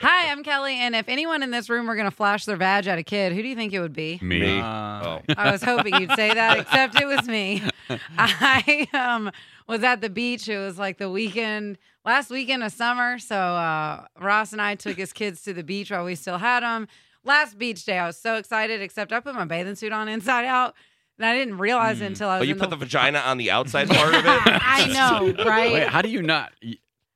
Hi, I'm Kelly, and if anyone in this room were going to flash their badge at a kid, who do you think it would be? Me. Oh. I was hoping you'd say that, except it was me. I um, was at the beach. It was like the weekend, last weekend of summer. So uh, Ross and I took his kids to the beach while we still had them. Last beach day, I was so excited, except I put my bathing suit on inside out. And I didn't realize it until I Oh, was you in put the, the vagina on the outside part of it? I know, right? Wait, how do you not?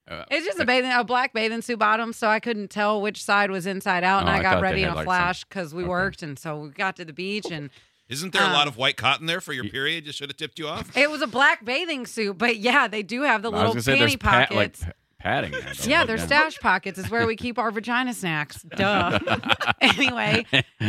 Y- Uh, It's just a bathing, a black bathing suit bottom, so I couldn't tell which side was inside out, and Oh, I I got ready in a like, flash because we okay. worked, and so we got to the beach, and Isn't there a lot Um, of white cotton there for your period? Just should have tipped you off. it was a black bathing suit. But yeah, they do have the I little gonna say there's panty pa- like pockets. pa- padding. there, yeah, oh like, they're stash pockets. Is where we keep our vagina snacks. Duh. anyway,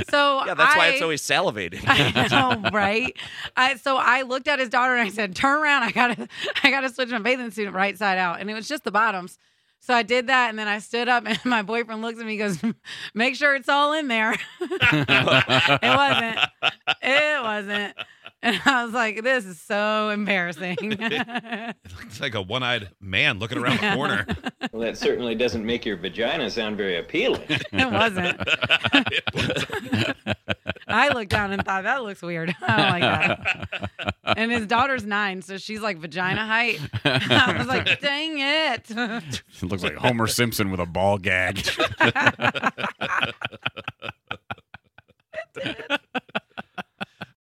so Yeah, that's why it's always salivating. I know, right? I, so I looked at his daughter and I said, "Turn around! I gotta, I gotta switch my bathing suit right side out." And it was just the bottoms. So I did that, and then I stood up, and my boyfriend looks at me, and goes, "Make sure it's all in there." it wasn't. It wasn't. And I was like, "This is so embarrassing." It looks like a one-eyed man looking around the corner. Well, that certainly doesn't make your vagina sound very appealing. it wasn't. I looked down and thought that looks weird. I don't like that. And his daughter's nine, so she's like vagina height. I was like, dang it. It looks like Homer Simpson with a ball gag.